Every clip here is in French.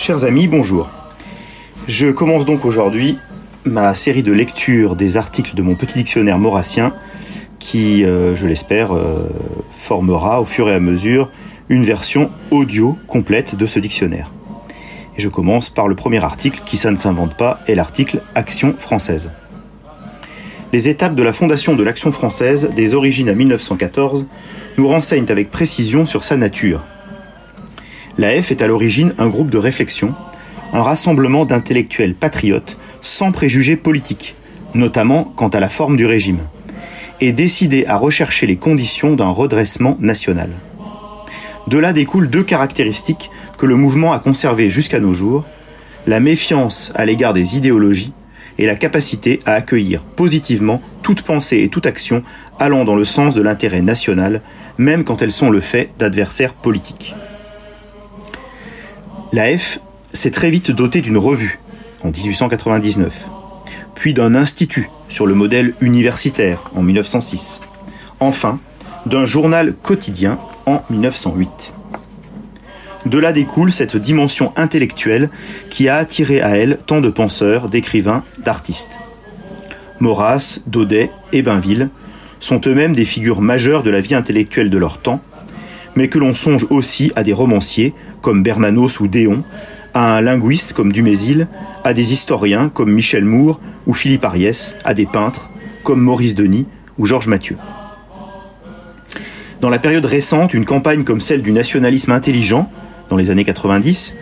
Chers amis, bonjour. Je commence donc aujourd'hui ma série de lecture des articles de mon petit dictionnaire maurassien qui, euh, je l'espère, euh, formera au fur et à mesure une version audio complète de ce dictionnaire. Et je commence par le premier article qui, ça ne s'invente pas, est l'article Action française. Les étapes de la fondation de l'Action française, des origines à 1914, nous renseignent avec précision sur sa nature. La F est à l'origine un groupe de réflexion, un rassemblement d'intellectuels patriotes sans préjugés politiques, notamment quant à la forme du régime, et décidé à rechercher les conditions d'un redressement national. De là découlent deux caractéristiques que le mouvement a conservées jusqu'à nos jours, la méfiance à l'égard des idéologies et la capacité à accueillir positivement toute pensée et toute action allant dans le sens de l'intérêt national, même quand elles sont le fait d'adversaires politiques. La F s'est très vite dotée d'une revue, en 1899, puis d'un institut sur le modèle universitaire, en 1906, enfin d'un journal quotidien en 1908. De là découle cette dimension intellectuelle qui a attiré à elle tant de penseurs, d'écrivains, d'artistes. Maurras, Daudet et Bainville sont eux-mêmes des figures majeures de la vie intellectuelle de leur temps, mais que l'on songe aussi à des romanciers comme Bernanos ou Déon, à un linguiste comme Dumézil, à des historiens comme Michel Moore ou Philippe Ariès, à des peintres comme Maurice Denis ou Georges Mathieu. Dans la période récente, une campagne comme celle du nationalisme intelligent, dans les années 90,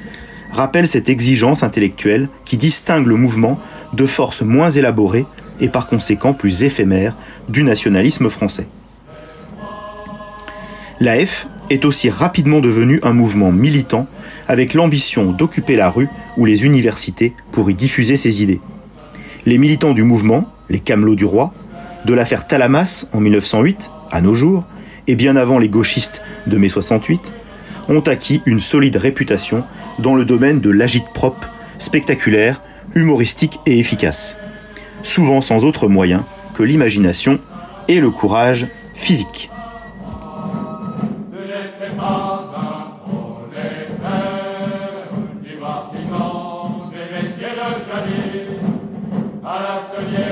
rappelle cette exigence intellectuelle qui distingue le mouvement de forces moins élaborées et par conséquent plus éphémères du nationalisme français. Est aussi rapidement devenu un mouvement militant avec l'ambition d'occuper la rue ou les universités pour y diffuser ses idées. Les militants du mouvement, les Camelots du Roi, de l'affaire Talamas en 1908 à nos jours, et bien avant les gauchistes de mai 68, ont acquis une solide réputation dans le domaine de l'agite-propre, spectaculaire, humoristique et efficace, souvent sans autre moyen que l'imagination et le courage physique. atelier, à l'atelier.